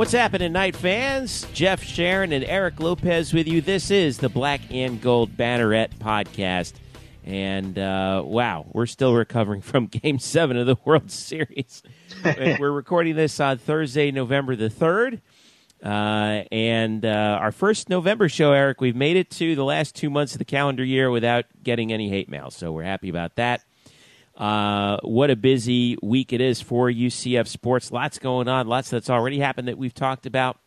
What's happening, Knight fans? Jeff Sharon and Eric Lopez with you. This is the Black and Gold Banneret podcast. And uh, wow, we're still recovering from Game 7 of the World Series. we're recording this on Thursday, November the 3rd. Uh, and uh, our first November show, Eric, we've made it to the last two months of the calendar year without getting any hate mail. So we're happy about that. Uh, what a busy week it is for UCF sports. Lots going on, lots that's already happened that we've talked about.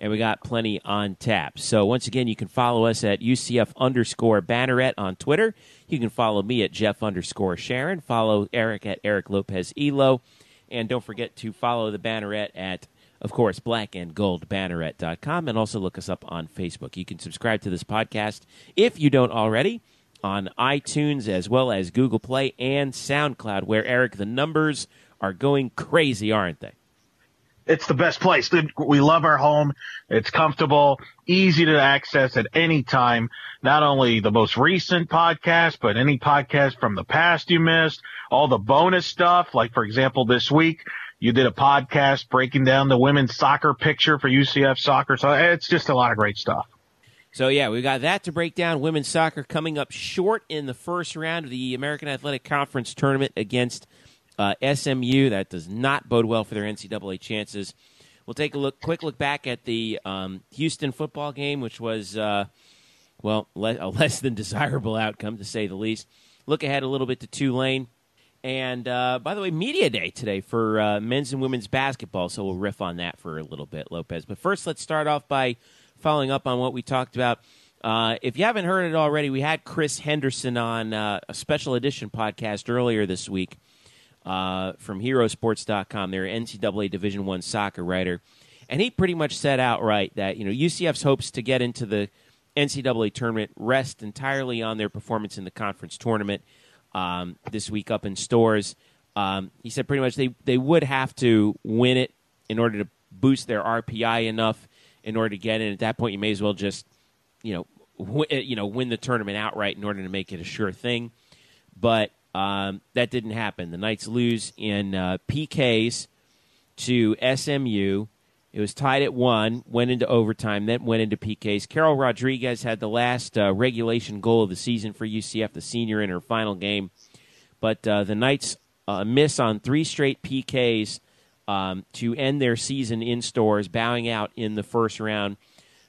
And we got plenty on tap. So once again, you can follow us at UCF underscore banneret on Twitter. You can follow me at Jeff underscore Sharon. Follow Eric at Eric Lopez Elo. And don't forget to follow the banneret at of course, blackandgoldbanneret.com, and also look us up on Facebook. You can subscribe to this podcast if you don't already on iTunes as well as Google Play and SoundCloud, where, Eric, the numbers are going crazy, aren't they? It's the best place. We love our home. It's comfortable, easy to access at any time. Not only the most recent podcast, but any podcast from the past you missed, all the bonus stuff. Like, for example, this week, you did a podcast breaking down the women's soccer picture for UCF soccer. So it's just a lot of great stuff. So yeah, we got that to break down. Women's soccer coming up short in the first round of the American Athletic Conference tournament against uh, SMU. That does not bode well for their NCAA chances. We'll take a look, quick look back at the um, Houston football game, which was uh, well le- a less than desirable outcome to say the least. Look ahead a little bit to Tulane. And uh, by the way, media day today for uh, men's and women's basketball, so we'll riff on that for a little bit, Lopez. But first, let's start off by following up on what we talked about. Uh, if you haven't heard it already, we had Chris Henderson on uh, a special edition podcast earlier this week uh, from HeroSports.com. They're NCAA Division One soccer writer, and he pretty much said outright that you know UCF's hopes to get into the NCAA tournament rest entirely on their performance in the conference tournament um, this week up in Storrs. Um, he said pretty much they, they would have to win it in order to boost their RPI enough in order to get in. At that point, you may as well just you know w- eh, you know win the tournament outright in order to make it a sure thing. But um, that didn't happen. The Knights lose in uh, PKs to SMU. It was tied at one, went into overtime, then went into PKs. Carol Rodriguez had the last uh, regulation goal of the season for UCF, the senior in her final game. But uh, the Knights uh, miss on three straight PKs um, to end their season in Storrs, bowing out in the first round.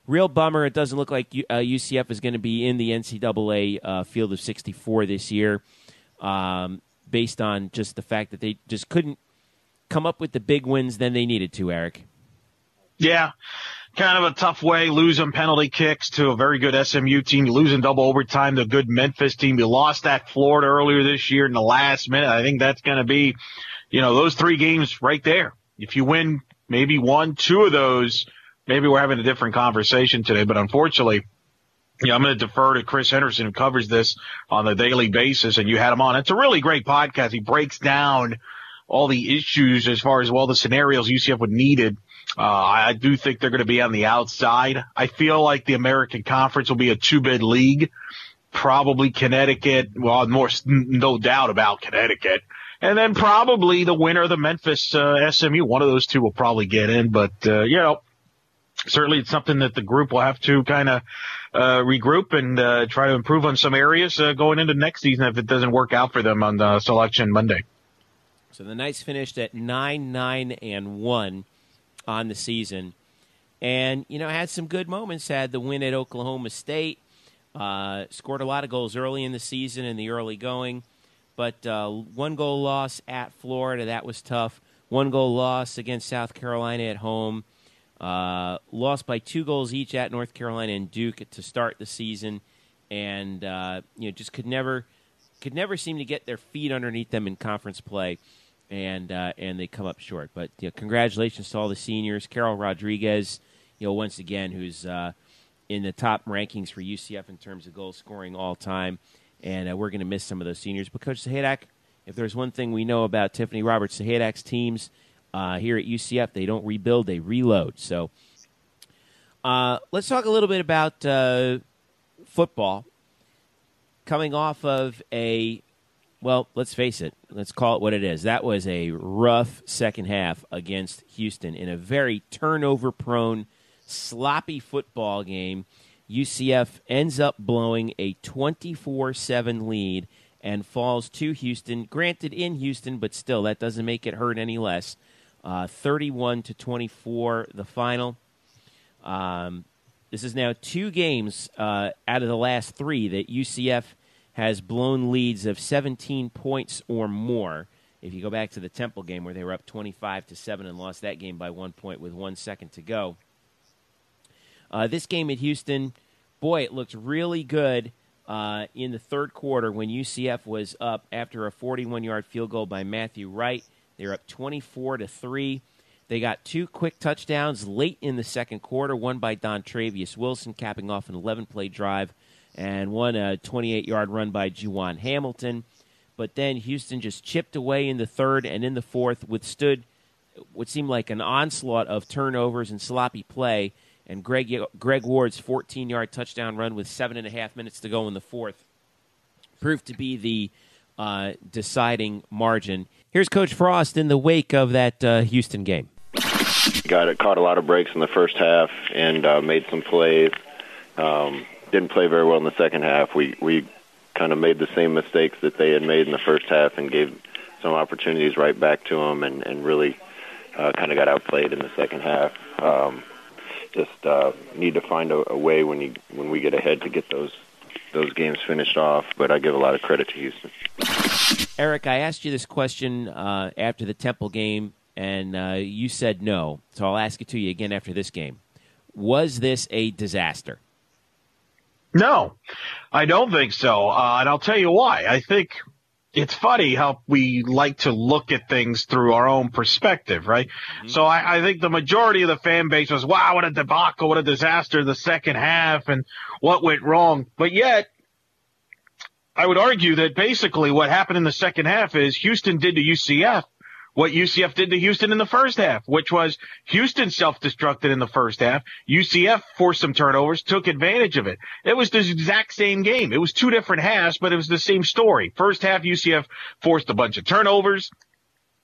Real bummer. It doesn't look like UCF uh, is going to be in the NCAA uh, field of 64 this year, um, based on just the fact that they just couldn't come up with the big wins than they needed to, Eric. Yeah, kind of a tough way, losing penalty kicks to a very good SMU team. losing double overtime to a good Memphis team. You lost at Florida earlier this year in the last minute. I think that's going to be, you know, those three games right there. If you win maybe one, two of those, maybe we're having a different conversation today. But unfortunately, I'm going to defer to Chris Henderson who covers this on a daily basis and you had him on. It's a really great podcast. He breaks down all the issues as far as all the scenarios UCF would needed uh, I do think they're going to be on the outside. I feel like the American Conference will be a two bid league. Probably Connecticut. Well, more, no doubt about Connecticut. And then probably the winner of the Memphis uh, SMU. One of those two will probably get in. But, uh, you know, certainly it's something that the group will have to kind of uh, regroup and uh, try to improve on some areas uh, going into next season if it doesn't work out for them on the selection Monday. So the Knights finished at nine, nine, and one on the season. And, you know, had some good moments. Had the win at Oklahoma State. Uh, scored a lot of goals early in the season in the early going. But uh, one goal loss at Florida, that was tough. One goal loss against South Carolina at home. Uh, lost by two goals each at North Carolina and Duke to start the season. And, uh, you know, just could never could never seem to get their feet underneath them in conference play and uh, and they come up short. But you know, congratulations to all the seniors. Carol Rodriguez, you know, once again, who's uh, in the top rankings for UCF in terms of goal scoring all time. And uh, we're going to miss some of those seniors. But Coach Sahaydak, if there's one thing we know about Tiffany Roberts Sahaydak teams uh, here at UCF, they don't rebuild, they reload. So uh, let's talk a little bit about uh, football. Coming off of a well, let's face it. Let's call it what it is. That was a rough second half against Houston in a very turnover prone, sloppy football game. UCF ends up blowing a 24 7 lead and falls to Houston. Granted, in Houston, but still, that doesn't make it hurt any less. Uh, 31 to 24, the final. Um, this is now two games uh, out of the last three that UCF has blown leads of 17 points or more. If you go back to the Temple game where they were up 25 to 7 and lost that game by one point with one second to go. Uh, this game at Houston, boy, it looked really good uh, in the third quarter when UCF was up after a 41 yard field goal by Matthew Wright. They were up 24 to 3. They got two quick touchdowns late in the second quarter, one by Dontravious Wilson, capping off an 11 play drive and one a 28 yard run by Jawon Hamilton. But then Houston just chipped away in the third and in the fourth, withstood what seemed like an onslaught of turnovers and sloppy play. And Greg, Greg Ward's 14 yard touchdown run with seven and a half minutes to go in the fourth proved to be the uh, deciding margin. Here's Coach Frost in the wake of that uh, Houston game. Got it, caught a lot of breaks in the first half and uh, made some plays. Um, didn't play very well in the second half. We we kind of made the same mistakes that they had made in the first half and gave some opportunities right back to them and and really uh, kind of got outplayed in the second half. Um, just uh, need to find a, a way when you when we get ahead to get those those games finished off. But I give a lot of credit to Houston. Eric, I asked you this question uh, after the Temple game, and uh, you said no. So I'll ask it to you again after this game. Was this a disaster? No, I don't think so. Uh, and I'll tell you why. I think it's funny how we like to look at things through our own perspective, right? Mm-hmm. So I, I, think the majority of the fan base was, wow, what a debacle, what a disaster the second half and what went wrong. But yet, I would argue that basically what happened in the second half is Houston did to UCF what UCF did to Houston in the first half, which was Houston self-destructed in the first half. UCF forced some turnovers, took advantage of it. It was the exact same game. It was two different halves, but it was the same story. First half, UCF forced a bunch of turnovers,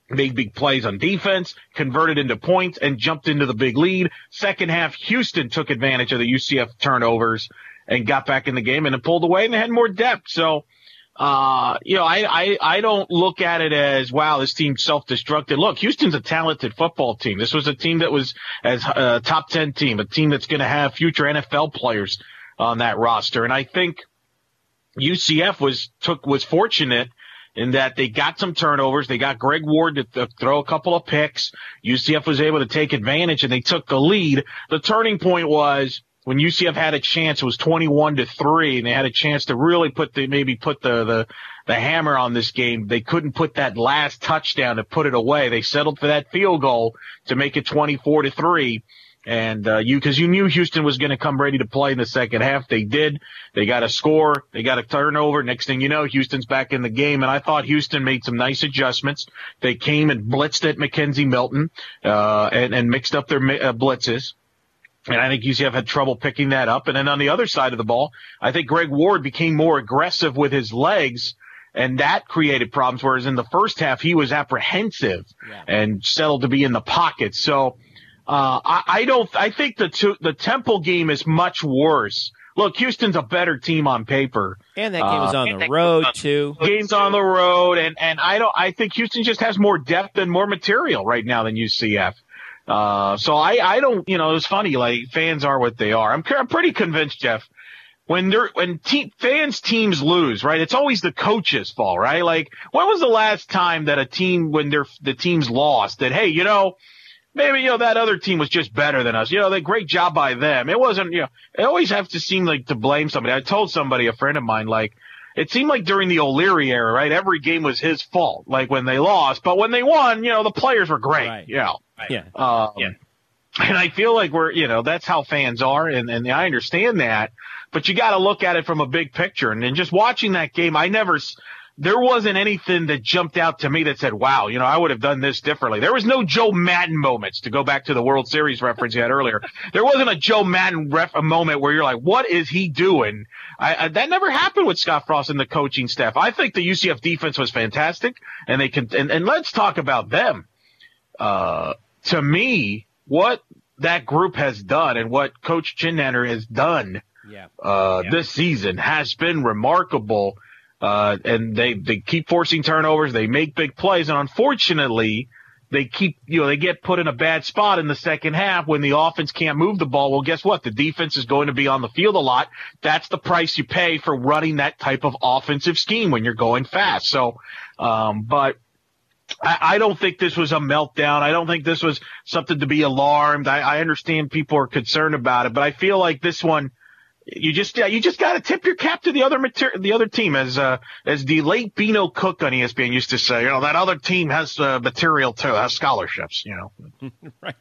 made big plays on defense, converted into points, and jumped into the big lead. Second half, Houston took advantage of the UCF turnovers and got back in the game and pulled away and they had more depth. So, uh, you know, I, I, I don't look at it as, wow, this team self-destructed. Look, Houston's a talented football team. This was a team that was as a top 10 team, a team that's going to have future NFL players on that roster. And I think UCF was, took, was fortunate in that they got some turnovers. They got Greg Ward to th- throw a couple of picks. UCF was able to take advantage and they took the lead. The turning point was, when UCF had a chance, it was 21 to 3, and they had a chance to really put the, maybe put the, the, the hammer on this game. They couldn't put that last touchdown to put it away. They settled for that field goal to make it 24 to 3. And, uh, you, cause you knew Houston was going to come ready to play in the second half. They did. They got a score. They got a turnover. Next thing you know, Houston's back in the game. And I thought Houston made some nice adjustments. They came and blitzed at McKenzie Milton, uh, and, and mixed up their uh, blitzes. And I think UCF had trouble picking that up. And then on the other side of the ball, I think Greg Ward became more aggressive with his legs and that created problems. Whereas in the first half, he was apprehensive yeah. and settled to be in the pocket. So, uh, I, I, don't, I think the two, the Temple game is much worse. Look, Houston's a better team on paper. And that game was uh, on the road too. Games on the road. And, and I don't, I think Houston just has more depth and more material right now than UCF. Uh, so I, I don't, you know, it's funny, like fans are what they are. I'm, I'm pretty convinced, Jeff, when they're, when te- fans teams lose, right? It's always the coach's fault, right? Like, when was the last time that a team, when they're, the team's lost that, hey, you know, maybe, you know, that other team was just better than us. You know, they great job by them. It wasn't, you know, it always have to seem like to blame somebody. I told somebody, a friend of mine, like, it seemed like during the O'Leary era, right? Every game was his fault, like when they lost, but when they won, you know, the players were great. Right. You know. Yeah. Um, yeah. And I feel like we're, you know, that's how fans are, and, and I understand that. But you got to look at it from a big picture. And, and just watching that game, I never, there wasn't anything that jumped out to me that said, wow, you know, I would have done this differently. There was no Joe Maddon moments to go back to the World Series reference you had earlier. There wasn't a Joe Maddon ref a moment where you're like, what is he doing? I, I, that never happened with Scott Frost and the coaching staff. I think the UCF defense was fantastic and they can, and, and let's talk about them. Uh, to me, what that group has done and what Coach Chinander has done yeah. Uh, yeah. this season has been remarkable. Uh, and they, they keep forcing turnovers. They make big plays. And unfortunately, they keep, you know, they get put in a bad spot in the second half when the offense can't move the ball. Well, guess what? The defense is going to be on the field a lot. That's the price you pay for running that type of offensive scheme when you're going fast. So, um, but I, I don't think this was a meltdown. I don't think this was something to be alarmed. I, I understand people are concerned about it, but I feel like this one, you just yeah, you just got to tip your cap to the other mater- the other team as uh, as the late Beano Cook on ESPN used to say. You know that other team has uh, material too, has scholarships. You know, right.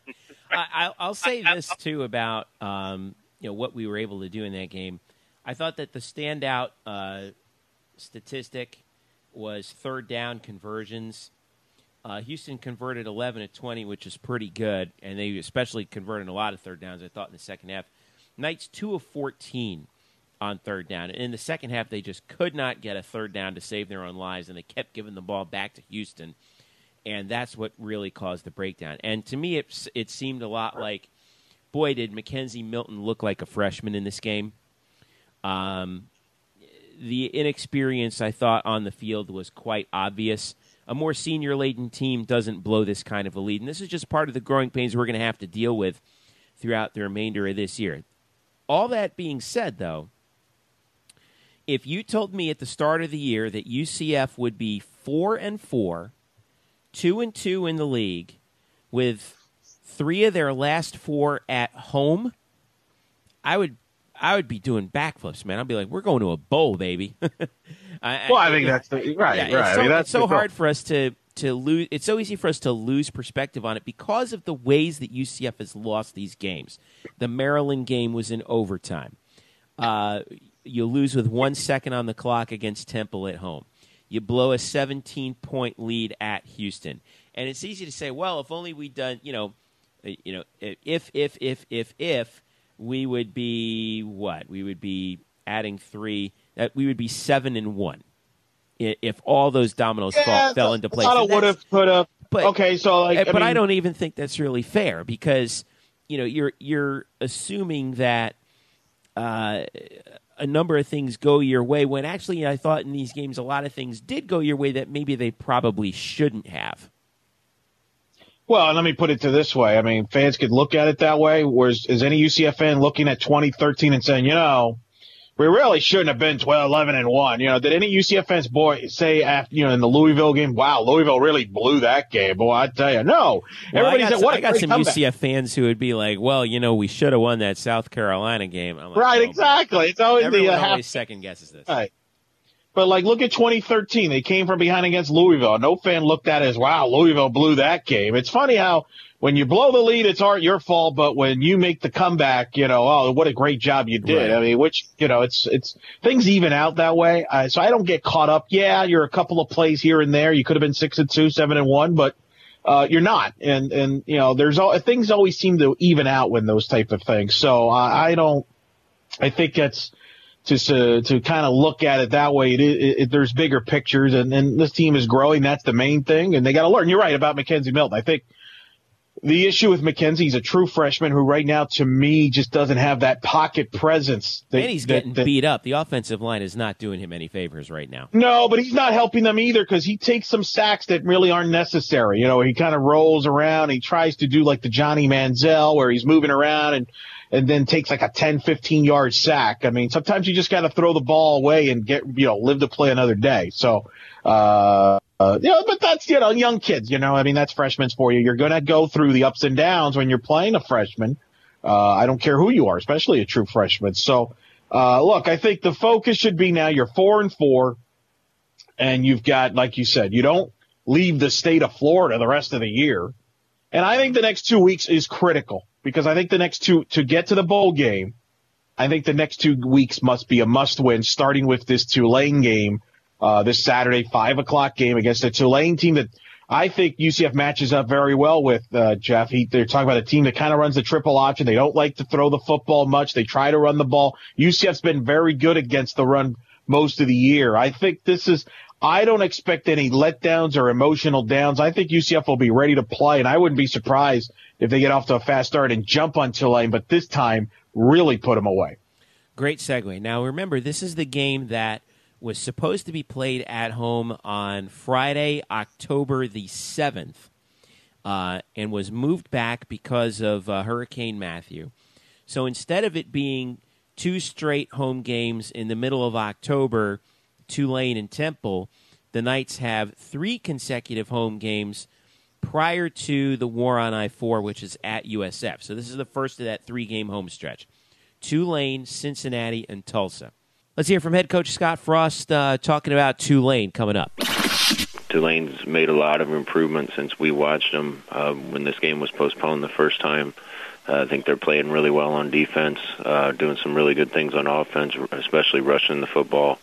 I, I'll say this too about um, you know what we were able to do in that game. I thought that the standout uh, statistic was third down conversions. Uh, Houston converted 11 to 20, which is pretty good, and they especially converted a lot of third downs. I thought in the second half. Knights two of 14 on third down. And in the second half, they just could not get a third down to save their own lives, and they kept giving the ball back to Houston, and that's what really caused the breakdown. And to me, it it seemed a lot like, boy, did McKenzie Milton look like a freshman in this game. Um, the inexperience I thought on the field was quite obvious. A more senior laden team doesn't blow this kind of a lead, and this is just part of the growing pains we're going to have to deal with throughout the remainder of this year. All that being said, though, if you told me at the start of the year that UCF would be four and four, two and two in the league, with three of their last four at home, I would I would be doing backflips, man. I'd be like, "We're going to a bowl, baby." I, well, I think that's the, right. Yeah, right. It's so, I mean, that's it's so hard for us to to lose. It's so easy for us to lose perspective on it because of the ways that UCF has lost these games. The Maryland game was in overtime. Uh, you lose with one second on the clock against Temple at home. You blow a 17 point lead at Houston, and it's easy to say, "Well, if only we'd done," you know, uh, you know, if if if if if we would be what we would be adding three that we would be seven and one if all those dominoes yeah, fall, fell into place. I would have, put have. But okay, so like, but I, mean, I don't even think that's really fair because you know you're you're assuming that uh, a number of things go your way when actually I thought in these games a lot of things did go your way that maybe they probably shouldn't have. Well, let me put it to this way. I mean, fans could look at it that way. Whereas, is any UCF fan looking at 2013 and saying, you know, we really shouldn't have been 12, 11 and 1. You know, did any UCF fans boy say after, you know, in the Louisville game, wow, Louisville really blew that game. Boy, I tell you, no. Well, Everybody I got, said, what I got some comeback. UCF fans who would be like, well, you know, we should have won that South Carolina game. Like, right, exactly. It's always the uh, always half, second guesses this. right. But like, look at 2013. They came from behind against Louisville. No fan looked at it as, wow, Louisville blew that game. It's funny how when you blow the lead, it's art your fault. But when you make the comeback, you know, oh, what a great job you did. Right. I mean, which, you know, it's, it's things even out that way. Uh, so I don't get caught up. Yeah, you're a couple of plays here and there. You could have been six and two, seven and one, but, uh, you're not. And, and, you know, there's all, things always seem to even out when those type of things. So uh, I don't, I think that's, to to, to kind of look at it that way. It, it, it, there's bigger pictures, and, and this team is growing. That's the main thing, and they got to learn. You're right about McKenzie Milton. I think the issue with McKenzie, he's a true freshman who right now, to me, just doesn't have that pocket presence. That, and he's that- getting that- beat up. The offensive line is not doing him any favors right now. No, but he's not helping them either because he takes some sacks that really aren't necessary. You know, he kind of rolls around. He tries to do like the Johnny Manziel where he's moving around and, and then takes like a 10, 15 yard sack. I mean, sometimes you just got to throw the ball away and get, you know, live to play another day. So, uh, uh, but that's, you know, young kids, you know, I mean, that's freshmen for you. You're going to go through the ups and downs when you're playing a freshman. Uh, I don't care who you are, especially a true freshman. So, uh, look, I think the focus should be now you're four and four and you've got, like you said, you don't leave the state of Florida the rest of the year. And I think the next two weeks is critical because I think the next two, to get to the bowl game, I think the next two weeks must be a must win, starting with this Tulane game uh, this Saturday, five o'clock game against a Tulane team that I think UCF matches up very well with uh, Jeff. He, they're talking about a team that kind of runs the triple option. They don't like to throw the football much. They try to run the ball. UCF's been very good against the run most of the year. I think this is. I don't expect any letdowns or emotional downs. I think UCF will be ready to play, and I wouldn't be surprised if they get off to a fast start and jump on Tulane, but this time really put them away. Great segue. Now remember, this is the game that was supposed to be played at home on Friday, October the 7th, uh, and was moved back because of uh, Hurricane Matthew. So instead of it being two straight home games in the middle of October, Tulane and Temple, the Knights have three consecutive home games prior to the war on I 4, which is at USF. So this is the first of that three game home stretch Tulane, Cincinnati, and Tulsa. Let's hear from head coach Scott Frost uh, talking about Tulane coming up. Tulane's made a lot of improvements since we watched them uh, when this game was postponed the first time. Uh, I think they're playing really well on defense, uh, doing some really good things on offense, especially rushing the football.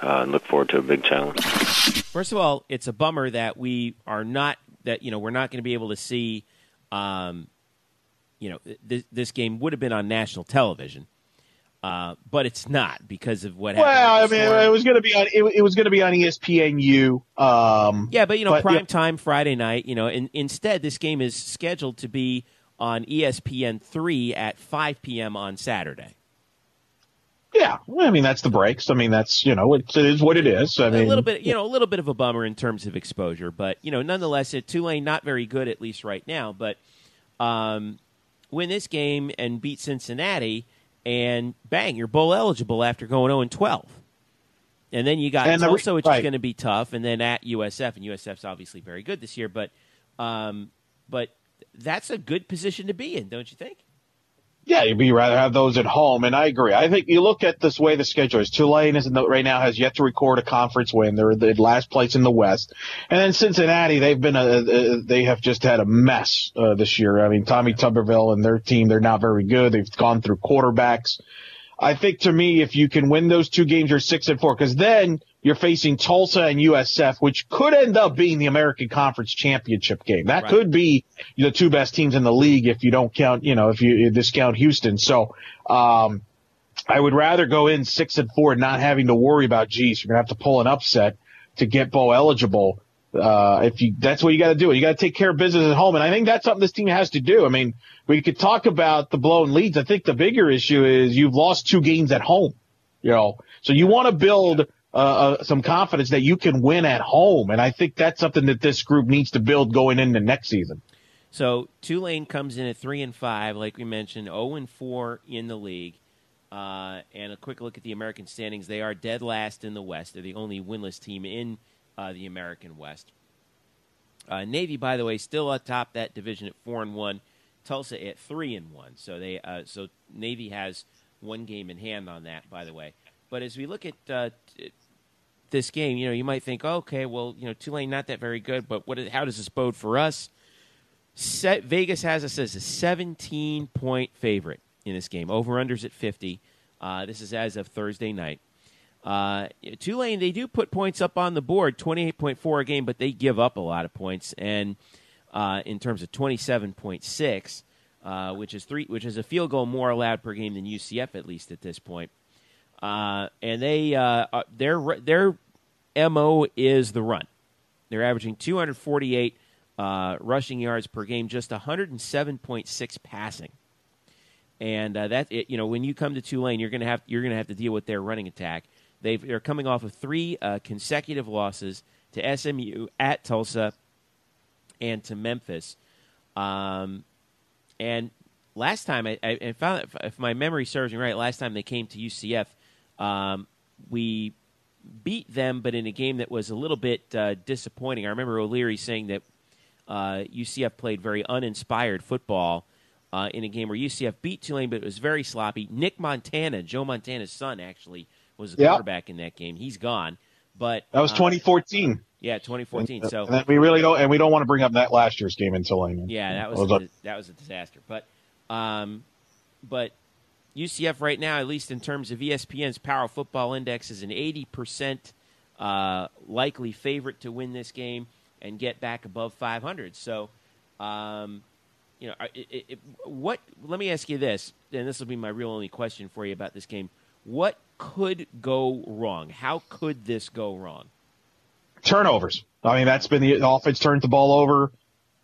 Uh, and look forward to a big challenge. First of all, it's a bummer that we are not that you know we're not going to be able to see. Um, you know, th- this game would have been on national television. Uh, but it's not because of what happened. Well, I mean, it was going to be on it, it was going to be on ESPNU. Um, yeah, but you know, but, prime yeah. time Friday night. You know, and instead this game is scheduled to be on ESPN three at five p.m. on Saturday. Yeah, well, I mean that's the breaks. I mean that's you know it is what it is. I mean a little bit, you know, a little bit of a bummer in terms of exposure, but you know, nonetheless, it Tulane not very good at least right now. But um, win this game and beat Cincinnati and bang, you're bowl eligible after going 0 and 12. And then you got and Tulsa, which right. is going to be tough, and then at USF, and USF's obviously very good this year, but um, but that's a good position to be in, don't you think? Yeah, you'd be rather have those at home, and I agree. I think you look at this way the schedule is. Tulane is the, right now has yet to record a conference win. They're the last place in the West, and then Cincinnati. They've been a, a they have just had a mess uh, this year. I mean, Tommy Tuberville and their team. They're not very good. They've gone through quarterbacks. I think to me, if you can win those two games, you're six and four, because then you're facing Tulsa and USF, which could end up being the American Conference Championship game. That right. could be the two best teams in the league if you don't count, you know, if you discount Houston. So, um, I would rather go in six and four, not having to worry about, geez, you're gonna have to pull an upset to get Bo eligible. Uh, if you, that's what you got to do. You got to take care of business at home. And I think that's something this team has to do. I mean, we could talk about the blown leads. I think the bigger issue is you've lost two games at home, you know, so you want to build uh, uh, some confidence that you can win at home. And I think that's something that this group needs to build going into next season. So Tulane comes in at three and five, like we mentioned, zero oh and four in the league. Uh, and a quick look at the American standings: they are dead last in the West. They're the only winless team in uh, the American West. Uh, Navy, by the way, still atop that division at four and one. Tulsa at three and one. So they uh, so Navy has one game in hand on that. By the way, but as we look at uh, this game, you know, you might think, okay, well, you know, Tulane not that very good, but what? How does this bode for us? Set, Vegas has us as a 17 point favorite in this game. Over unders at 50. Uh, this is as of Thursday night. Uh, Tulane, they do put points up on the board, 28.4 a game, but they give up a lot of points. And uh, in terms of 27.6, uh, which is three, which is a field goal more allowed per game than UCF at least at this point. Uh, and they uh, uh their their mo is the run. They're averaging 248 uh, rushing yards per game, just 107.6 passing. And uh, that it, you know when you come to Tulane, you're gonna have you're gonna have to deal with their running attack. they are coming off of three uh, consecutive losses to SMU at Tulsa and to Memphis. Um, and last time I, I found if my memory serves me right, last time they came to UCF, um, we beat them, but in a game that was a little bit uh, disappointing. I remember O'Leary saying that uh, UCF played very uninspired football uh, in a game where UCF beat Tulane, but it was very sloppy. Nick Montana, Joe Montana's son, actually was the yep. quarterback in that game. He's gone, but that was 2014. Yeah, 2014. And, so and we really don't, and we don't want to bring up that last year's game in Tulane. Yeah, that was, was a, that was a disaster. But, um, but UCF right now, at least in terms of ESPN's Power Football Index, is an 80% uh, likely favorite to win this game and get back above 500. So, um, you know, it, it, what? Let me ask you this, and this will be my real only question for you about this game. What could go wrong? How could this go wrong? Turnovers. I mean, that's been the, the offense turns the ball over,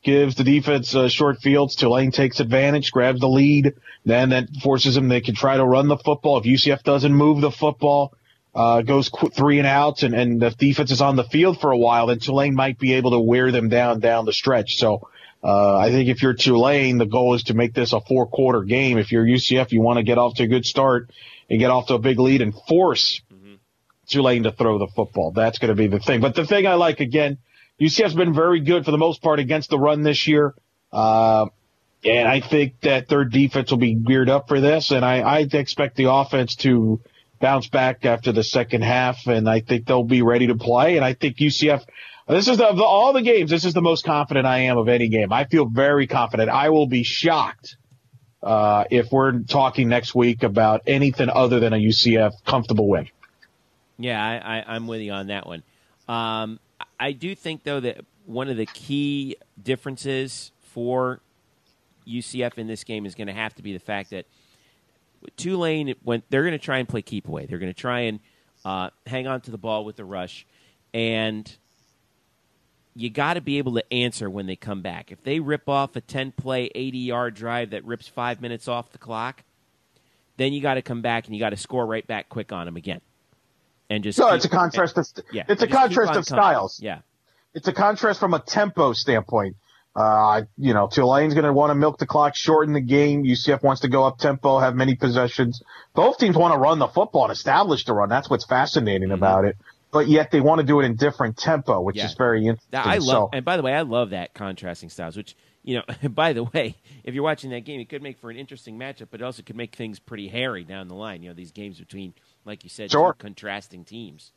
gives the defense uh, short fields. Tulane takes advantage, grabs the lead, then that forces them. They can try to run the football. If UCF doesn't move the football, uh, goes qu- three and outs, and, and the defense is on the field for a while, then Tulane might be able to wear them down down the stretch. So. Uh, I think if you're Tulane, the goal is to make this a four quarter game. If you're UCF, you want to get off to a good start and get off to a big lead and force mm-hmm. Tulane to throw the football. That's going to be the thing. But the thing I like again, UCF's been very good for the most part against the run this year. Uh, and I think that their defense will be geared up for this. And I, I expect the offense to bounce back after the second half. And I think they'll be ready to play. And I think UCF, this is the, of all the games, this is the most confident I am of any game. I feel very confident. I will be shocked uh, if we're talking next week about anything other than a UCF comfortable win. Yeah, I, am with you on that one. Um, I do think though that one of the key differences for UCF in this game is going to have to be the fact that Tulane, when they're going to try and play keep away, they're going to try and uh, hang on to the ball with the rush, and you got to be able to answer when they come back. If they rip off a 10 play, 80 yard drive that rips five minutes off the clock, then you got to come back and you got to score right back quick on them again. And just no, keep, it's a contrast of yeah, it's a contrast of styles. Yeah, it's a contrast from a tempo standpoint. Uh, you know, Tulane's going to want to milk the clock, shorten the game. UCF wants to go up tempo, have many possessions. Both teams want to run the football and establish the run. That's what's fascinating mm-hmm. about it but yet they want to do it in different tempo, which yeah. is very interesting. I love, so, and by the way, I love that contrasting styles. Which you know, by the way, if you're watching that game, it could make for an interesting matchup, but it also could make things pretty hairy down the line. You know, these games between, like you said, sure. contrasting teams.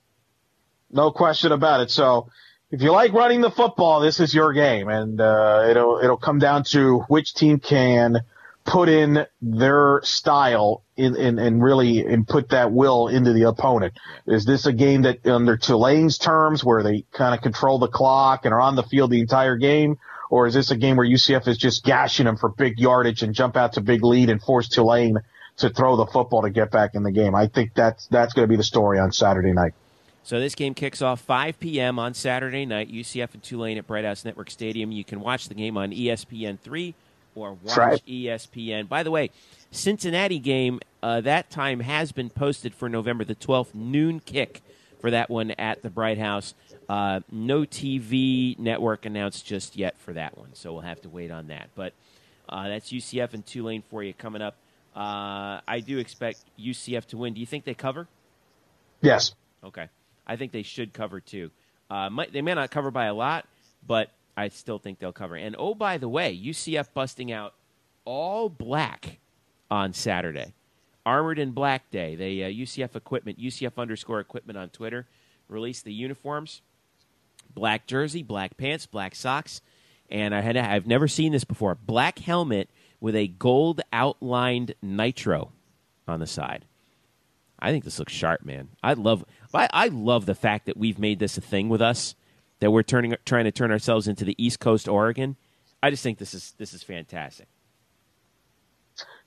No question about it. So, if you like running the football, this is your game, and uh, it'll it'll come down to which team can put in their style in, in, and really and put that will into the opponent. Is this a game that under Tulane's terms where they kind of control the clock and are on the field the entire game? Or is this a game where UCF is just gashing them for big yardage and jump out to big lead and force Tulane to throw the football to get back in the game? I think that's, that's going to be the story on Saturday night. So this game kicks off 5 p.m. on Saturday night. UCF and Tulane at Bright House Network Stadium. You can watch the game on ESPN three or watch right. ESPN. By the way, Cincinnati game uh, that time has been posted for November the 12th noon kick for that one at the Bright House. Uh, no TV network announced just yet for that one, so we'll have to wait on that. But uh, that's UCF and Tulane for you coming up. Uh, I do expect UCF to win. Do you think they cover? Yes. Okay. I think they should cover too. Uh, might, they may not cover by a lot, but I still think they'll cover. And oh, by the way, UCF busting out all black on Saturday. Armored in Black Day. They uh, UCF equipment, UCF underscore equipment on Twitter, released the uniforms: black jersey, black pants, black socks, and I had I've never seen this before. Black helmet with a gold outlined Knightro on the side. I think this looks sharp, man. I love I, I love the fact that we've made this a thing with us that we're turning trying to turn ourselves into the East Coast Oregon. I just think this is this is fantastic.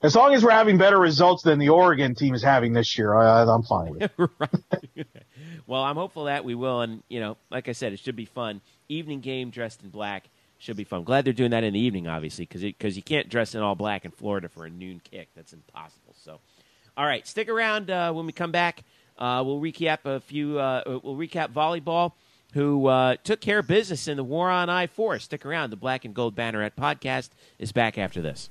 As long as we're having better results than the Oregon team is having this year, I, am fine with it. well, I'm hopeful that we will, and you know, like I said, it should be fun. Evening game dressed in black should be fun. Glad they're doing that in the evening, obviously, because because you can't dress in all black in Florida for a noon kick. That's impossible. So, all right, stick around uh, when we come back. Uh, we'll recap a few. Uh, we'll recap volleyball who uh, took care of business in the war on I 4. Stick around. The Black and Gold Banneret podcast is back after this.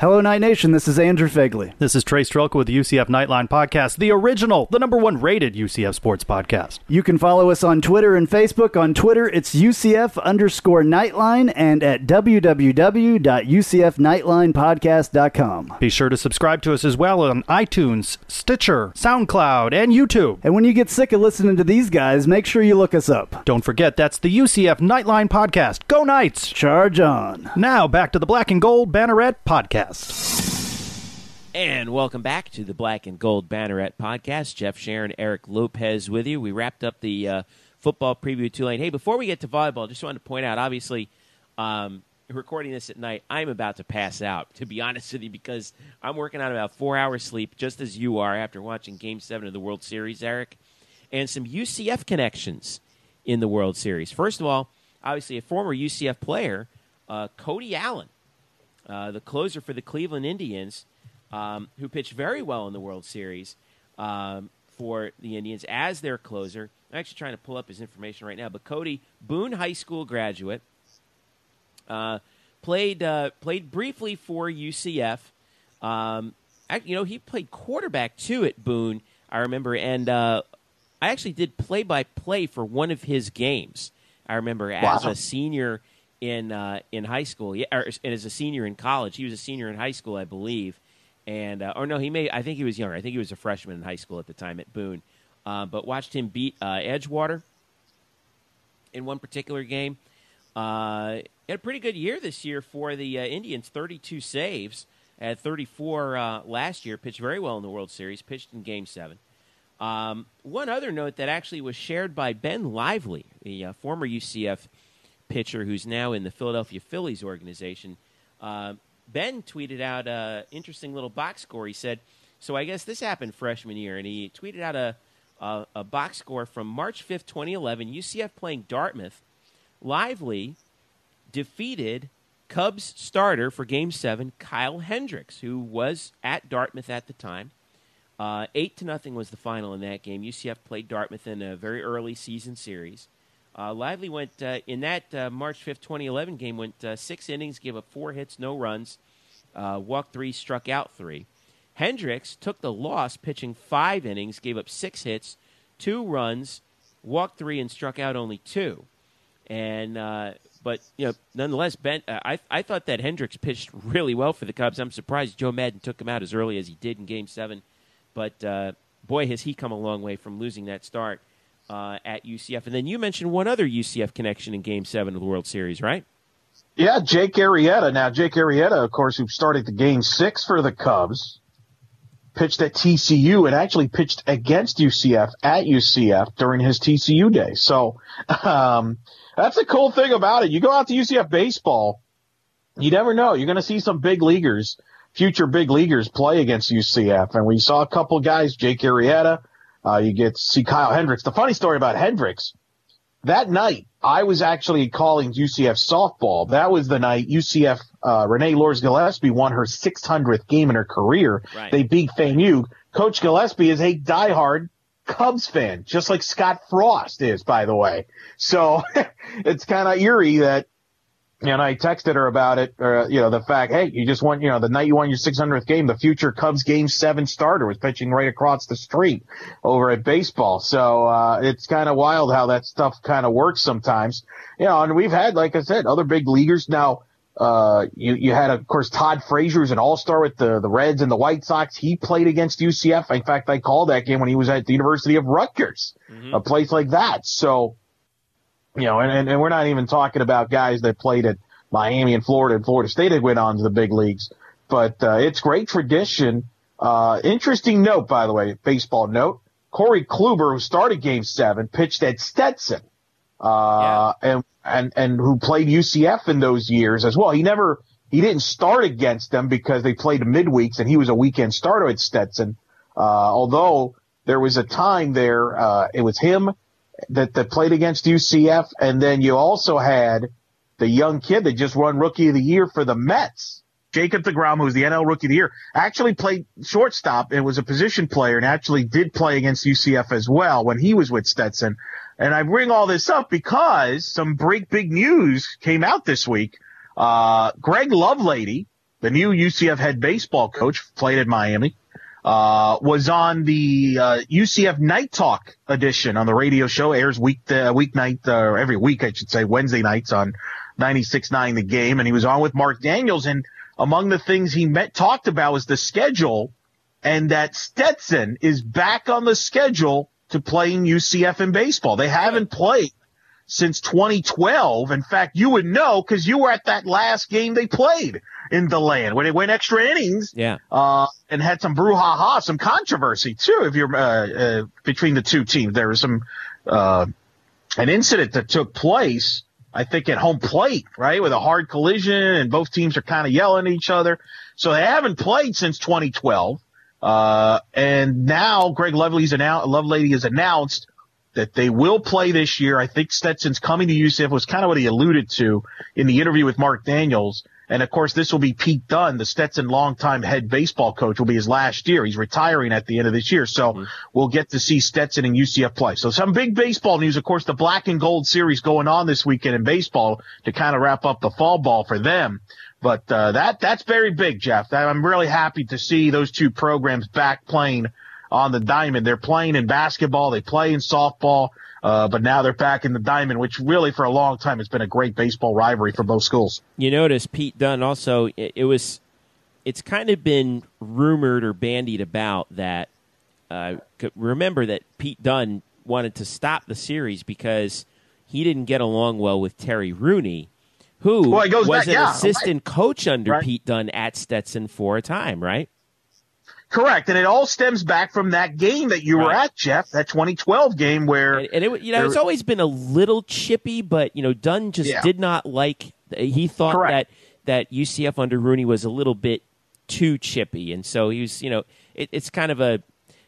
Hello, Knight Nation. This is Andrew Fegley. This is Trey Strelka with the UCF Nightline Podcast, the original, the number one rated UCF sports podcast. You can follow us on Twitter and Facebook. On Twitter, it's UCF underscore Nightline and at www.ucfnightlinepodcast.com. Be sure to subscribe to us as well on iTunes, Stitcher, SoundCloud, and YouTube. And when you get sick of listening to these guys, make sure you look us up. Don't forget, that's the UCF Nightline Podcast. Go Knights! Charge on. Now, back to the Black and Gold Banneret Podcast. And welcome back to the Black and Gold Banneret podcast. Jeff Sharon, Eric Lopez with you. We wrapped up the uh, football preview Tulane. Hey, before we get to volleyball, just wanted to point out, obviously, um, recording this at night, I'm about to pass out, to be honest with you, because I'm working on about four hours sleep, just as you are, after watching Game 7 of the World Series, Eric, and some UCF connections in the World Series. First of all, obviously, a former UCF player, uh, Cody Allen, uh, the closer for the Cleveland Indians um, who pitched very well in the World Series um, for the Indians as their closer. I'm actually trying to pull up his information right now. But Cody, Boone High School graduate, uh, played uh, played briefly for UCF. Um, you know, he played quarterback too at Boone. I remember, and uh, I actually did play by play for one of his games. I remember as wow. a senior in uh, in high school, yeah, or, and as a senior in college. He was a senior in high school, I believe and uh, or no, he may. I think he was younger. I think he was a freshman in high school at the time at Boone. Uh, but watched him beat uh, Edgewater in one particular game. Uh, had a pretty good year this year for the uh, Indians. Thirty-two saves. Had 34 uh, last year. Pitched very well in the World Series. Pitched in Game Seven. Um, one other note that actually was shared by Ben Lively, the former UCF pitcher who's now in the Philadelphia Phillies organization. Uh, Ben tweeted out an interesting little box score. He said, "So I guess this happened freshman year," and he tweeted out a a, a box score from March fifth, twenty eleven. UCF playing Dartmouth. Lively defeated Cubs starter for Game Seven, Kyle Hendricks, who was at Dartmouth at the time. Uh, eight to nothing was the final in that game. UCF played Dartmouth in a very early season series. Uh, Lively went uh, in that uh, March 5th, 2011 game, went uh, six innings, gave up four hits, no runs, uh, walked three, struck out three. Hendricks took the loss, pitching five innings, gave up six hits, two runs, walked three, and struck out only two. And uh, but you know, nonetheless, Ben, I I thought that Hendricks pitched really well for the Cubs. I'm surprised Joe Maddon took him out as early as he did in Game Seven. But boy, has he come a long way from losing that start uh, at UCF. And then you mentioned one other UCF connection in Game Seven of the World Series, right? Yeah, Jake Arrieta. Now, Jake Arrieta, of course, who started the Game Six for the Cubs, pitched at TCU and actually pitched against UCF at UCF during his TCU day. So um, that's a cool thing about it. You go out to UCF baseball, you never know. You're going to see some big leaguers, future big leaguers, play against UCF, and we saw a couple guys, Jake Arrieta uh, you get to see Kyle Hendricks. The funny story about Hendricks, that night I was actually calling UCF softball. That was the night UCF uh, Renee Luers-Gillispie won her 600th game in her career. Right. They beat FAMU. Coach Gillispie is a diehard Cubs fan, just like Scott Frost is, by the way. So it's kind of eerie that and I texted her about it, uh, you know, the fact, hey, you just won, you know, the night you won your 600th game, the future Cubs game seven starter was pitching right across the street over at baseball. So, uh, it's kind of wild how that stuff kind of works sometimes. You know, and we've had, like I said, other big leaguers now. Uh, you, you had, of course, Todd Frazier Frazier's an all-star with the, the Reds and the White Sox. He played against UCF. In fact, I called that game when he was at the University of Rutgers, mm-hmm. a place like that. So, you know, and, and we're not even talking about guys that played at Miami and Florida and Florida State that went on to the big leagues. But uh, it's great tradition. Uh, interesting note, by the way, baseball note. Corey Kluber, who started Game Seven, pitched at Stetson, uh, yeah. and and and who played UCF in those years as well. He never he didn't start against them because they played midweeks, and he was a weekend starter at Stetson. Uh, although there was a time there, uh, it was him that, that played against UCF. And then you also had the young kid that just won rookie of the year for the Mets. Jacob DeGrom, who was the NL rookie of the year, actually played shortstop and was a position player and actually did play against UCF as well when he was with Stetson. And I bring all this up because some break big news came out this week. Uh, Greg Lovelady, the new UCF head baseball coach, played at Miami, uh, was on the uh, UCF Night Talk edition on the radio show. Airs week uh, weeknight uh, every week, I should say, Wednesday nights on 96.9 The Game, and he was on with Mark Daniels. And among the things he met, talked about was the schedule, and that Stetson is back on the schedule to playing UCF in baseball. They haven't played since 2012. In fact, you would know because you were at that last game they played in the land when it went extra innings. Yeah. Uh, and had some brouhaha, some controversy too. If you're uh, uh, between the two teams, there was some uh, an incident that took place. I think at home plate, right, with a hard collision, and both teams are kind of yelling at each other. So they haven't played since 2012. Uh, and now Greg Lovely's announced, Lovelady has announced that they will play this year. I think Stetson's coming to UCF was kind of what he alluded to in the interview with Mark Daniels. And of course, this will be Pete Dunn, the Stetson longtime head baseball coach, will be his last year. He's retiring at the end of this year. So mm-hmm. we'll get to see Stetson and UCF play. So some big baseball news. Of course, the black and gold series going on this weekend in baseball to kind of wrap up the fall ball for them. But, uh, that, that's very big, Jeff. I'm really happy to see those two programs back playing on the diamond. They're playing in basketball. They play in softball. Uh, but now they're back in the diamond, which really for a long time has been a great baseball rivalry for both schools. You notice Pete Dunn also, it, it was, it's kind of been rumored or bandied about that. Uh, remember that Pete Dunn wanted to stop the series because he didn't get along well with Terry Rooney, who well, was back, an yeah, assistant right. coach under right. Pete Dunn at Stetson for a time, right? Correct, and it all stems back from that game that you Right. were at, Jeff. That 2012 game where And, and it, you know, there- it's always been a little chippy, but you know, Dunn just Yeah. did not like. He thought Correct. that that UCF under Rooney was a little bit too chippy, and so he was. You know, it, it's kind of a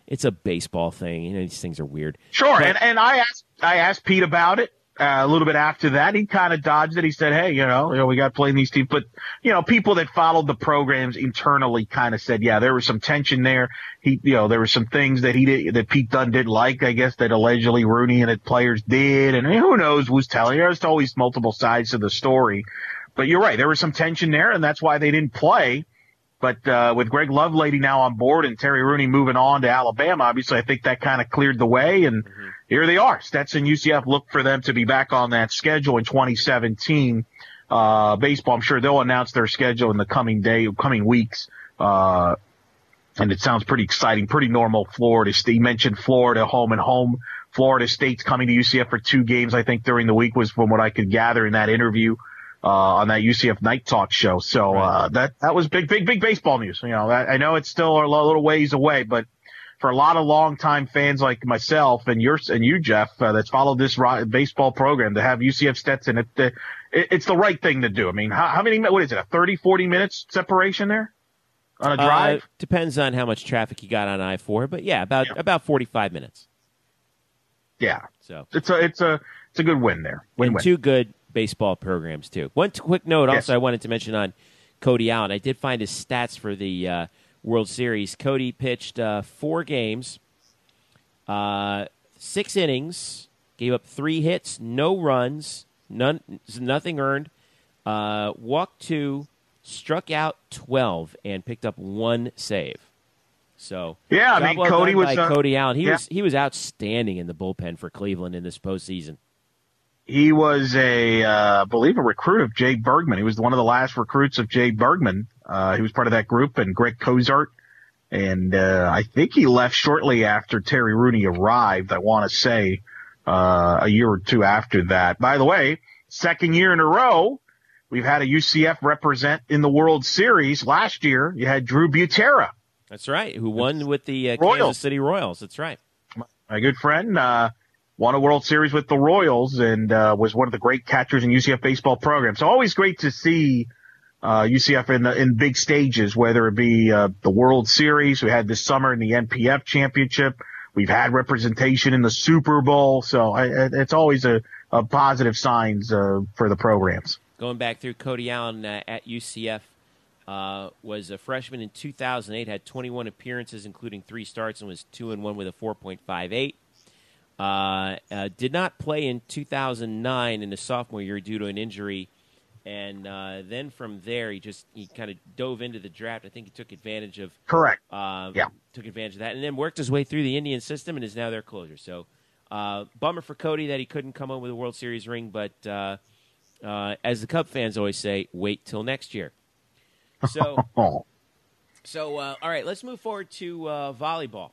it's a baseball thing. You know, these things are weird. Sure, But- and and I asked I asked Pete about it uh, a little bit after that. He kind of dodged it. He said, "Hey, you know, you know, we got playing these teams, but you know, people that followed the programs internally kind of said, yeah, there was some tension there. He, you know, there were some things that he did that Pete Dunn didn't like. I guess that allegedly Rooney and his players did, and who knows who's telling. There's always multiple sides to the story." But you're right. There was some tension there, and that's why they didn't play. But uh, with Greg Lovelady now on board and Terry Rooney moving on to Alabama, obviously I think that kind of cleared the way, and here they are. Stetson UCF look for them to be back on that schedule in 2017. Uh, baseball, I'm sure they'll announce their schedule in the coming day, coming weeks. Uh, and it sounds pretty exciting, pretty normal. Florida State, you mentioned Florida home and home. Florida State's coming to UCF for two games, I think, during the week was from what I could gather in that interview uh, on that UCF Knight Talk show. So uh, that that was big, big, big baseball news. You know, I, I know it's still a little ways away, but for a lot of longtime fans like myself and yours and you, Jeff, uh, that's followed this baseball program to have UCF Stetson, it, it, it's the right thing to do. I mean, how, how many? What is it? A 30, 40 minutes separation there on a drive? Uh, depends on how much traffic you got on I four, but yeah, about Yeah. about forty five minutes. yeah, So it's a it's a it's a good win there. Win win. two good baseball programs too. One quick note Yes. also I wanted to mention on Cody Allen. I did find his stats for the uh, World Series. Cody pitched uh, four games, uh, six innings, gave up three hits, no runs, none, nothing earned. Uh, walked two, struck out twelve, and picked up one save. So Yeah, I mean, well Cody was, uh, Cody Allen. He yeah. was he was outstanding in the bullpen for Cleveland in this postseason. He was a, uh, I believe, a recruit of Jay Bergman. He was one of the last recruits of Jay Bergman. Uh, he was part of that group and Greg Cozart. And, uh, I think he left shortly after Terry Rooney arrived. I want to say, uh, a year or two after that. By the way, second year in a row, we've had a UCF represent in the World Series. Last year, you had Drew Butera. That's right. Who won with the uh, Kansas City Royals? That's right. my good friend, uh, won a World Series with the Royals and uh, was one of the great catchers in UCF baseball program. So always great to see uh, UCF in the, in big stages, whether it be uh, the World Series we had this summer in the NPF Championship. We've had representation in the Super Bowl, so I, it's always a, a positive signs uh, for the programs. Going back through Cody Allen uh, at UCF, uh, was a freshman in 2008. Had 21 appearances, including three starts, and was two and one with a 4.58. Uh, uh, did not play in 2009 in the sophomore year due to an injury, and uh, then from there he just he kind of dove into the draft. I think he took advantage of Correct. uh, Yeah. took advantage of that, and then worked his way through the Indian system and is now their closer. So, uh, bummer for Cody that he couldn't come home with a World Series ring, but uh, uh, as the Cub fans always say, wait till next year. So, so uh, all right, let's move forward to uh, volleyball.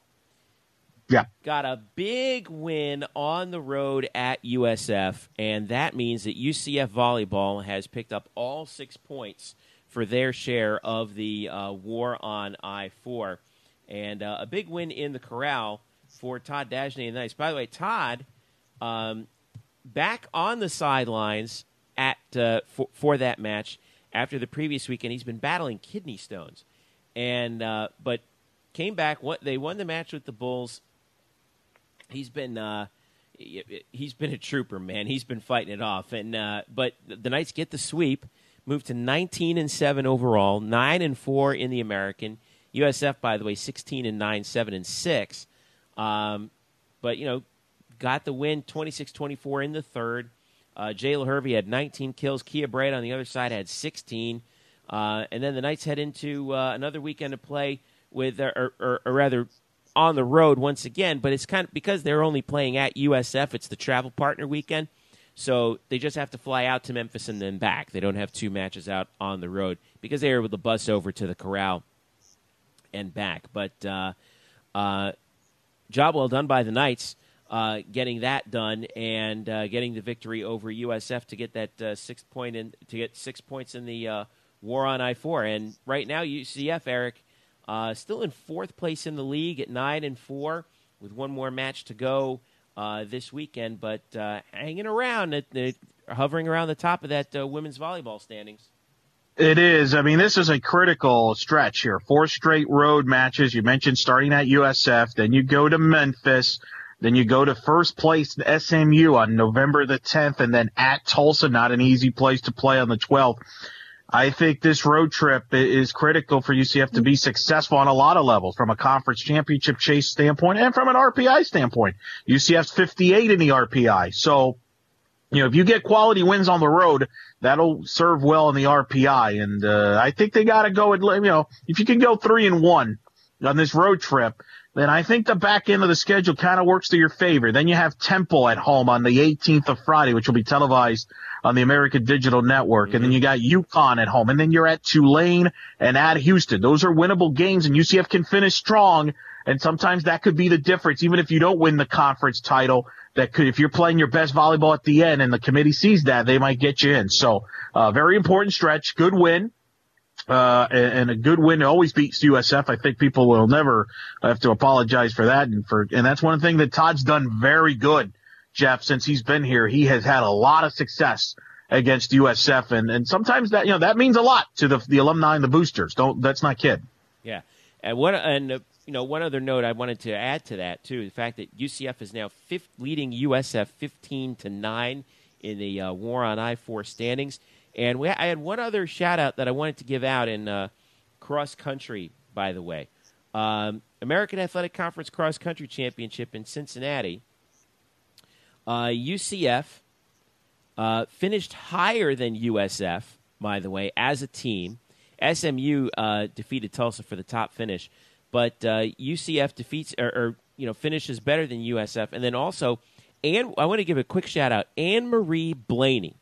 Yeah. Got a big win on the road at USF, and that means that UCF volleyball has picked up all six points for their share of the uh, war on I 4. And uh, a big win in the corral for Todd Dagenais and Knights. By the way, Todd, um, back on the sidelines at uh, for, for that match after the previous weekend. He's been battling kidney stones, and uh, but came back. They won the match with the Bulls. He's been uh, he's been a trooper, man. He's been fighting it off, and uh, but the Knights get the sweep, move to 19 and seven overall, nine and four in the American. USF, by the way, 16 and nine, seven and six. Um, but you know, got the win, 26-24 in the third. Uh, Jayla Hervey had 19 kills. Kia Braid on the other side had 16. Uh, and then the Knights head into uh, another weekend of play with, or, or, or, rather, on the road once again. But it's kind of because they're only playing at USF. It's the travel partner weekend, so they just have to fly out to Memphis and then back. They don't have two matches out on the road because they are able to bus over to the Corral and back. But uh, uh, job well done by the Knights. Uh, getting that done and uh, getting the victory over USF to get that uh, six point in to get six points in the uh, war on I four. And right now, UCF Eric uh, still in fourth place in the league at nine and four, with one more match to go uh, this weekend, but hanging around, at, hovering around the top of that women's volleyball standings. It is. I mean, this is a critical stretch here. Four straight road matches. You mentioned starting at USF, then you go to Memphis then you go to first place SMU on November the 10th and then at Tulsa, not an easy place to play on the 12th. I think this road trip is critical for UCF to be successful on a lot of levels from a conference championship chase standpoint and from an RPI standpoint. UCF's 58 in the RPI. So, you know, if you get quality wins on the road, that'll serve well in the RPI. And, uh, I think they got to go and, you know, if you can go three and one on this road trip, then I think the back end of the schedule kind of works to your favor. Then you have Temple at home on the 18th of Friday, which will be televised on the American Digital Network. Mm-hmm. And then you got UConn at home. And then you're at Tulane and at Houston. Those are winnable games and UCF can finish strong. And sometimes that could be the difference. Even if you don't win the conference title, that could, if you're playing your best volleyball at the end and the committee sees that, they might get you in. So, uh, very important stretch. Good win uh, and, a good win always beats USF. I think people will never have to apologize for that. And for, and that's one thing that Todd's done very good, Jeff, since he's been here. He has had a lot of success against USF. And, and sometimes that, you know, that means a lot to the, the alumni and the boosters. Don't, that's not kid. Yeah. And what, and, uh, you know, one other note I wanted to add to that too, the fact that UCF is now fifth, leading USF 15 to 9 in the uh, war on I-4 standings. And we, I had one other shout out that I wanted to give out in uh, cross country, by the way. Um, American Athletic Conference Cross Country Championship in Cincinnati. Uh, UCF uh, finished higher than USF, by the way, as a team. SMU uh, defeated Tulsa for the top finish, but UCF uh, defeats or, or, you know finishes better than USF, and then also, and I want to give a quick shout out, Anne Marie Blaney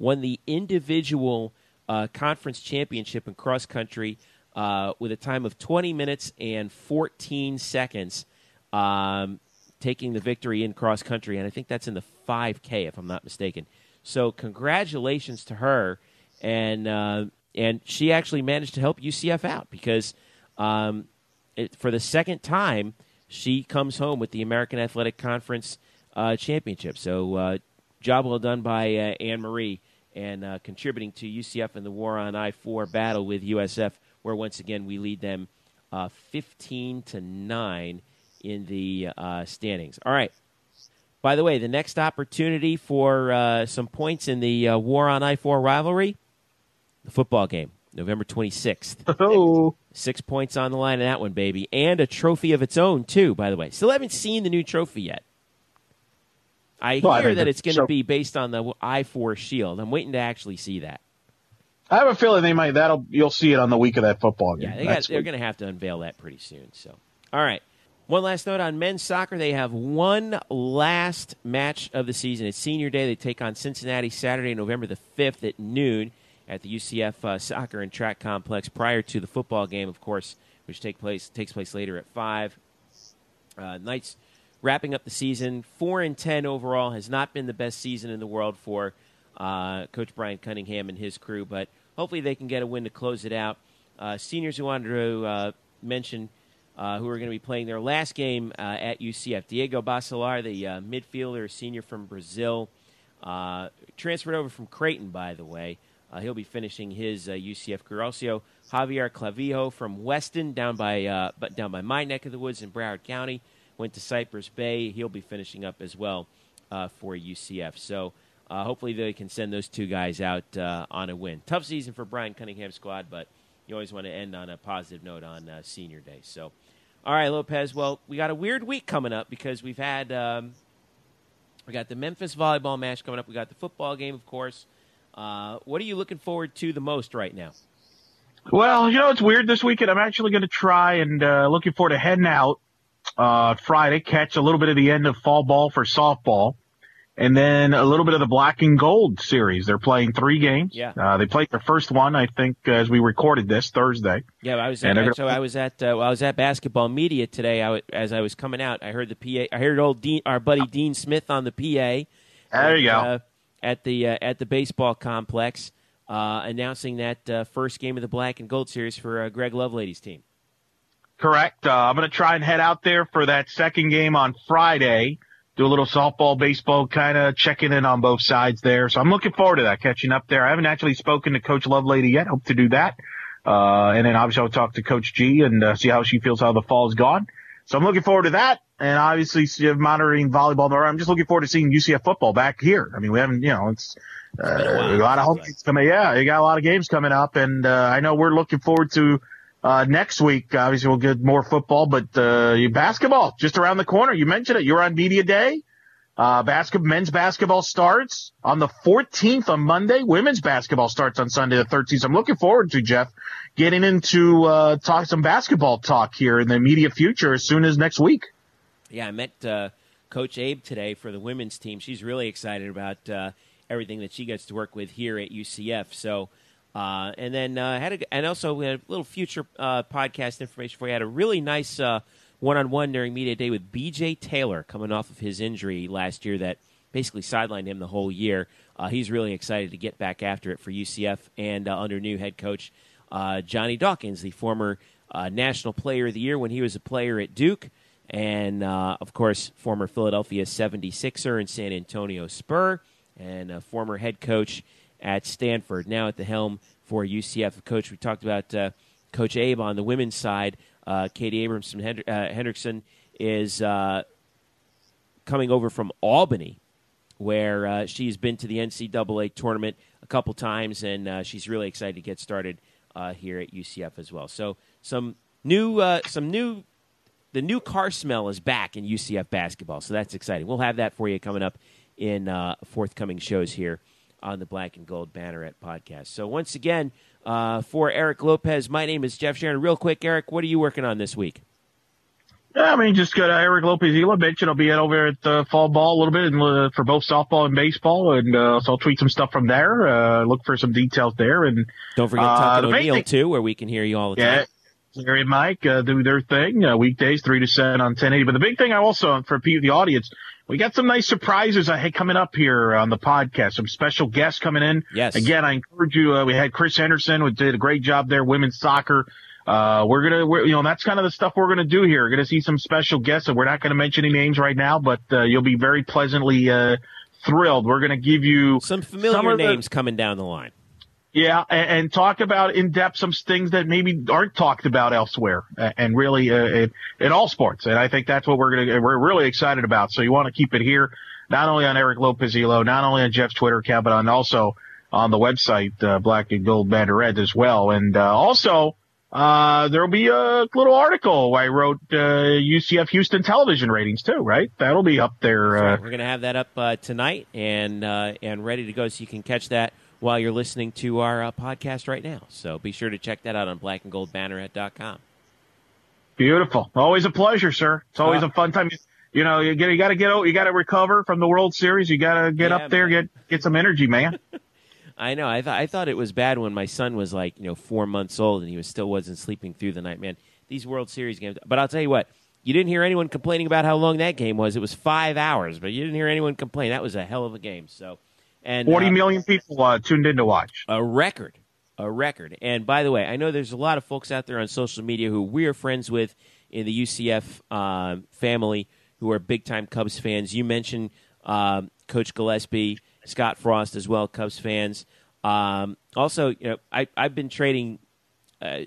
won the individual uh, conference championship in cross country uh, with a time of 20 minutes and 14 seconds, um, taking the victory in cross country. And I think that's in the 5K, if I'm not mistaken. So, congratulations to her. And, uh, and she actually managed to help UCF out because um, it, for the second time, she comes home with the American Athletic Conference uh, championship. So, uh, job well done by uh, Anne Marie and uh, contributing to UCF in the war on I 4 battle with USF, where once again we lead them uh, 15 to 9 in the uh, standings. All right. By the way, the next opportunity for uh, some points in the uh, war on I 4 rivalry the football game, November 26th. Oh. Six points on the line in that one, baby. And a trophy of its own, too, by the way. Still haven't seen the new trophy yet. I well, hear I that it's going to so, be based on the I four shield. I'm waiting to actually see that. I have a feeling they might. That'll you'll see it on the week of that football game. Yeah, they got, they're going to have to unveil that pretty soon. So, all right. One last note on men's soccer. They have one last match of the season. It's senior day. They take on Cincinnati Saturday, November the 5th at noon at the UCF uh, Soccer and Track Complex prior to the football game, of course, which take place takes place later at 5. Uh, Knights wrapping up the season. Four and ten overall has not been the best season in the world for uh, Coach Brian Cunningham and his crew, but hopefully they can get a win to close it out. Uh, seniors who wanted to uh, mention uh, who are going to be playing their last game uh, at UCF. Diego Bacelar, the uh, midfielder, senior from Brazil, transferred over from Creighton, by the way. He'll be finishing his UCF career. Also, Javier Clavijo from Weston, down by down by my neck of the woods in Broward County, went to Cypress Bay. He'll be finishing up as well for UCF. So. hopefully, they can send those two guys out on a win. Tough season for Brian Cunningham's squad, but you always want to end on a positive note on uh, senior day. So, all right, Lopez. Well, we got a weird week coming up because we've had um, we got the Memphis volleyball match coming up. We got the football game, of course. Uh, what are you looking forward to the most right now? Well, you know, it's weird this weekend. I'm actually going to try and uh, looking forward to heading out uh, Friday, catch a little bit of the end of fall ball for softball and then a little bit of the black and gold series. They're playing three games. Yeah. Uh, they played their first one, I think, as we recorded this Thursday. Yeah, I was. At, so I was at. Uh, I was at basketball media today. I, as I was coming out, I heard the PA. I heard old Dean, our buddy Dean Smith on the PA. There you go. Uh, at the uh, at the baseball complex, uh, announcing that uh, first game of the black and gold series for Greg Lovelady's team. Correct. I'm going to try and head out there for that second game on Friday do a little softball, baseball, kind of checking in on both sides there. So I'm looking forward to that, catching up there. I haven't actually spoken to Coach Lovelady yet. Hope to do that. Uh, and then obviously I'll talk to Coach G and uh, see how she feels how the fall's gone. So I'm looking forward to that. And obviously monitoring volleyball. I'm just looking forward to seeing UCF football back here. I mean, we haven't, you know, it's, uh, a, a, lot of home games coming. Yeah, you got a lot of games coming up, and uh, I know we're looking forward to uh, next week, obviously, we'll get more football, but uh, basketball just around the corner. You mentioned it. You're on media day. Uh, basketball, men's basketball starts on the 14th on Monday. Women's basketball starts on Sunday the 13th. I'm looking forward to Jeff getting into uh, talk some basketball talk here in the immediate future as soon as next week. Yeah, I met uh, Coach Abe today for the women's team. She's really excited about uh, everything that she gets to work with here at UCF. So uh, and then uh, had a, and also we had a little future uh, podcast information for you. Had a really nice one on one during media day with B.J. Taylor coming off of his injury last year that basically sidelined him the whole year. Uh, he's really excited to get back after it for UCF and uh, under new head coach uh, Johnny Dawkins, the former National Player of the Year when he was a player at Duke, and of course former Philadelphia 76er and San Antonio Spur, and former head coach at Stanford. Now at the helm for UCF, coach we talked about, uh, Coach Abe on the women's side. Uh, Katie Abrahamson Hend- uh, Hendrickson is uh, coming over from Albany, where uh, she's been to the NCAA tournament a couple times, and she's really excited to get started here at UCF as well. So some new, some new the new car smell is back in UCF basketball, so that's exciting. We'll have that for you coming up in uh, forthcoming shows here on the Black and Gold Banneret podcast. So once again, uh, for Eric Lopez, my name is Jeff Sharon. Real quick, Eric, what are you working on this week? Yeah, I mean, just go to Eric Lopez Ela mentioned I'll be over at uh, fall ball a little bit and, uh, for both softball and baseball, and uh, so I'll tweet some stuff from there. Uh, look for some details there, and don't forget uh, Tuck and O'Neill too, where we can hear you all the yeah, time. Larry and Mike uh, do their thing uh, weekdays three to seven on 1080. But the big thing I also for the audience, we got some nice surprises uh, coming up here on the podcast. Some special guests coming in. Yes. Again, I encourage you. Uh, we had Chris Henderson, who did a great job there. Women's soccer. Uh, we're gonna, we're, you know, that's kind of the stuff we're gonna do here. We're gonna see some special guests, and we're not gonna mention any names right now, but uh, you'll be very pleasantly uh, thrilled. We're gonna give you some familiar some names the, coming down the line. Yeah, and, and, talk about in depth some things that maybe aren't talked about elsewhere, and really uh, in, in, all sports. And I think that's what we're gonna we're really excited about. So you want to keep it here, not only on Eric Lopez Elo, not only on Jeff's Twitter account, but on also on the website uh, Black and Gold Banneret as well. And uh, also uh, there'll be a little article I wrote UCF uh, Houston television ratings too, right? That'll be up there. Uh, we're gonna have that up tonight and and ready to go, so you can catch that while you're listening to our uh, podcast right now. So be sure to check that out on blackandgoldbanneret.com. Beautiful. Always a pleasure, sir. It's always uh, a fun time. You know, you, you got to get you got to recover from the World Series. You got to get yeah, up there, man. get get some energy, man. I know. I thought I thought it was bad when my son was like, you know, four months old and he was still wasn't sleeping through the night. Man, these World Series games. But I'll tell you what, you didn't hear anyone complaining about how long that game was. It was five hours, but you didn't hear anyone complain. That was a hell of a game. So and forty uh, million people uh, tuned in to watch. A record, a record. And by the way, I know there's a lot of folks out there on social media who we are friends with in the UCF uh, family who are big time Cubs fans. You mentioned uh, Coach Gillispie, Scott Frost as well, Cubs fans. Um, also, you know, I, I've been trading uh,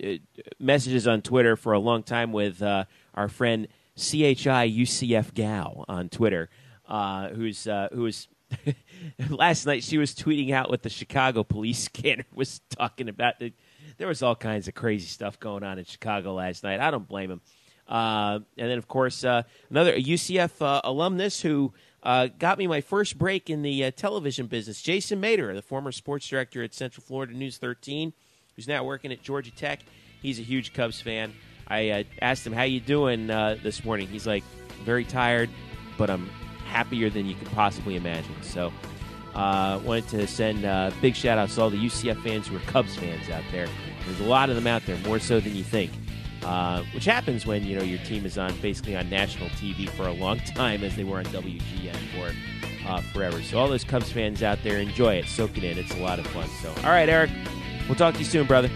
messages on Twitter for a long time with uh, our friend CHI UCF Gal on Twitter, uh, who's uh, who's last night she was tweeting out what the Chicago police scanner was talking about. There was all kinds of crazy stuff going on in Chicago last night. I don't blame him. Uh, and then, of course, uh, another UCF uh, alumnus who uh, got me my first break in the uh, television business, Jason Mater, the former sports director at Central Florida News 13, who's now working at Georgia Tech. He's a huge Cubs fan. I uh, asked him, "How you doing this morning?" He's like, "Very tired, but I'm happier than you could possibly imagine." So, uh, wanted to send uh, big shout outs to all the UCF fans who are Cubs fans out there. There's a lot of them out there, more so than you think. Uh, which happens when you know your team is on basically on national TV for a long time, as they were on WGN for uh, forever. So all those Cubs fans out there, enjoy it, soak it in. It's a lot of fun. So, all right, Eric, we'll talk to you soon, brother.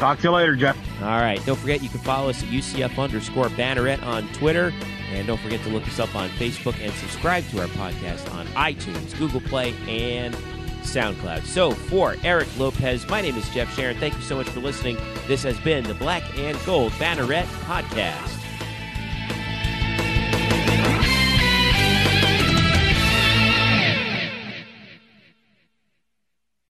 Talk to you later, Jeff. All right. Don't forget you can follow us at UCF underscore Banneret on Twitter. And don't forget to look us up on Facebook and subscribe to our podcast on iTunes, Google Play, and SoundCloud. So for Eric Lopez, my name is Jeff Sharon. Thank you so much for listening. This has been the Black and Gold Banneret Podcast.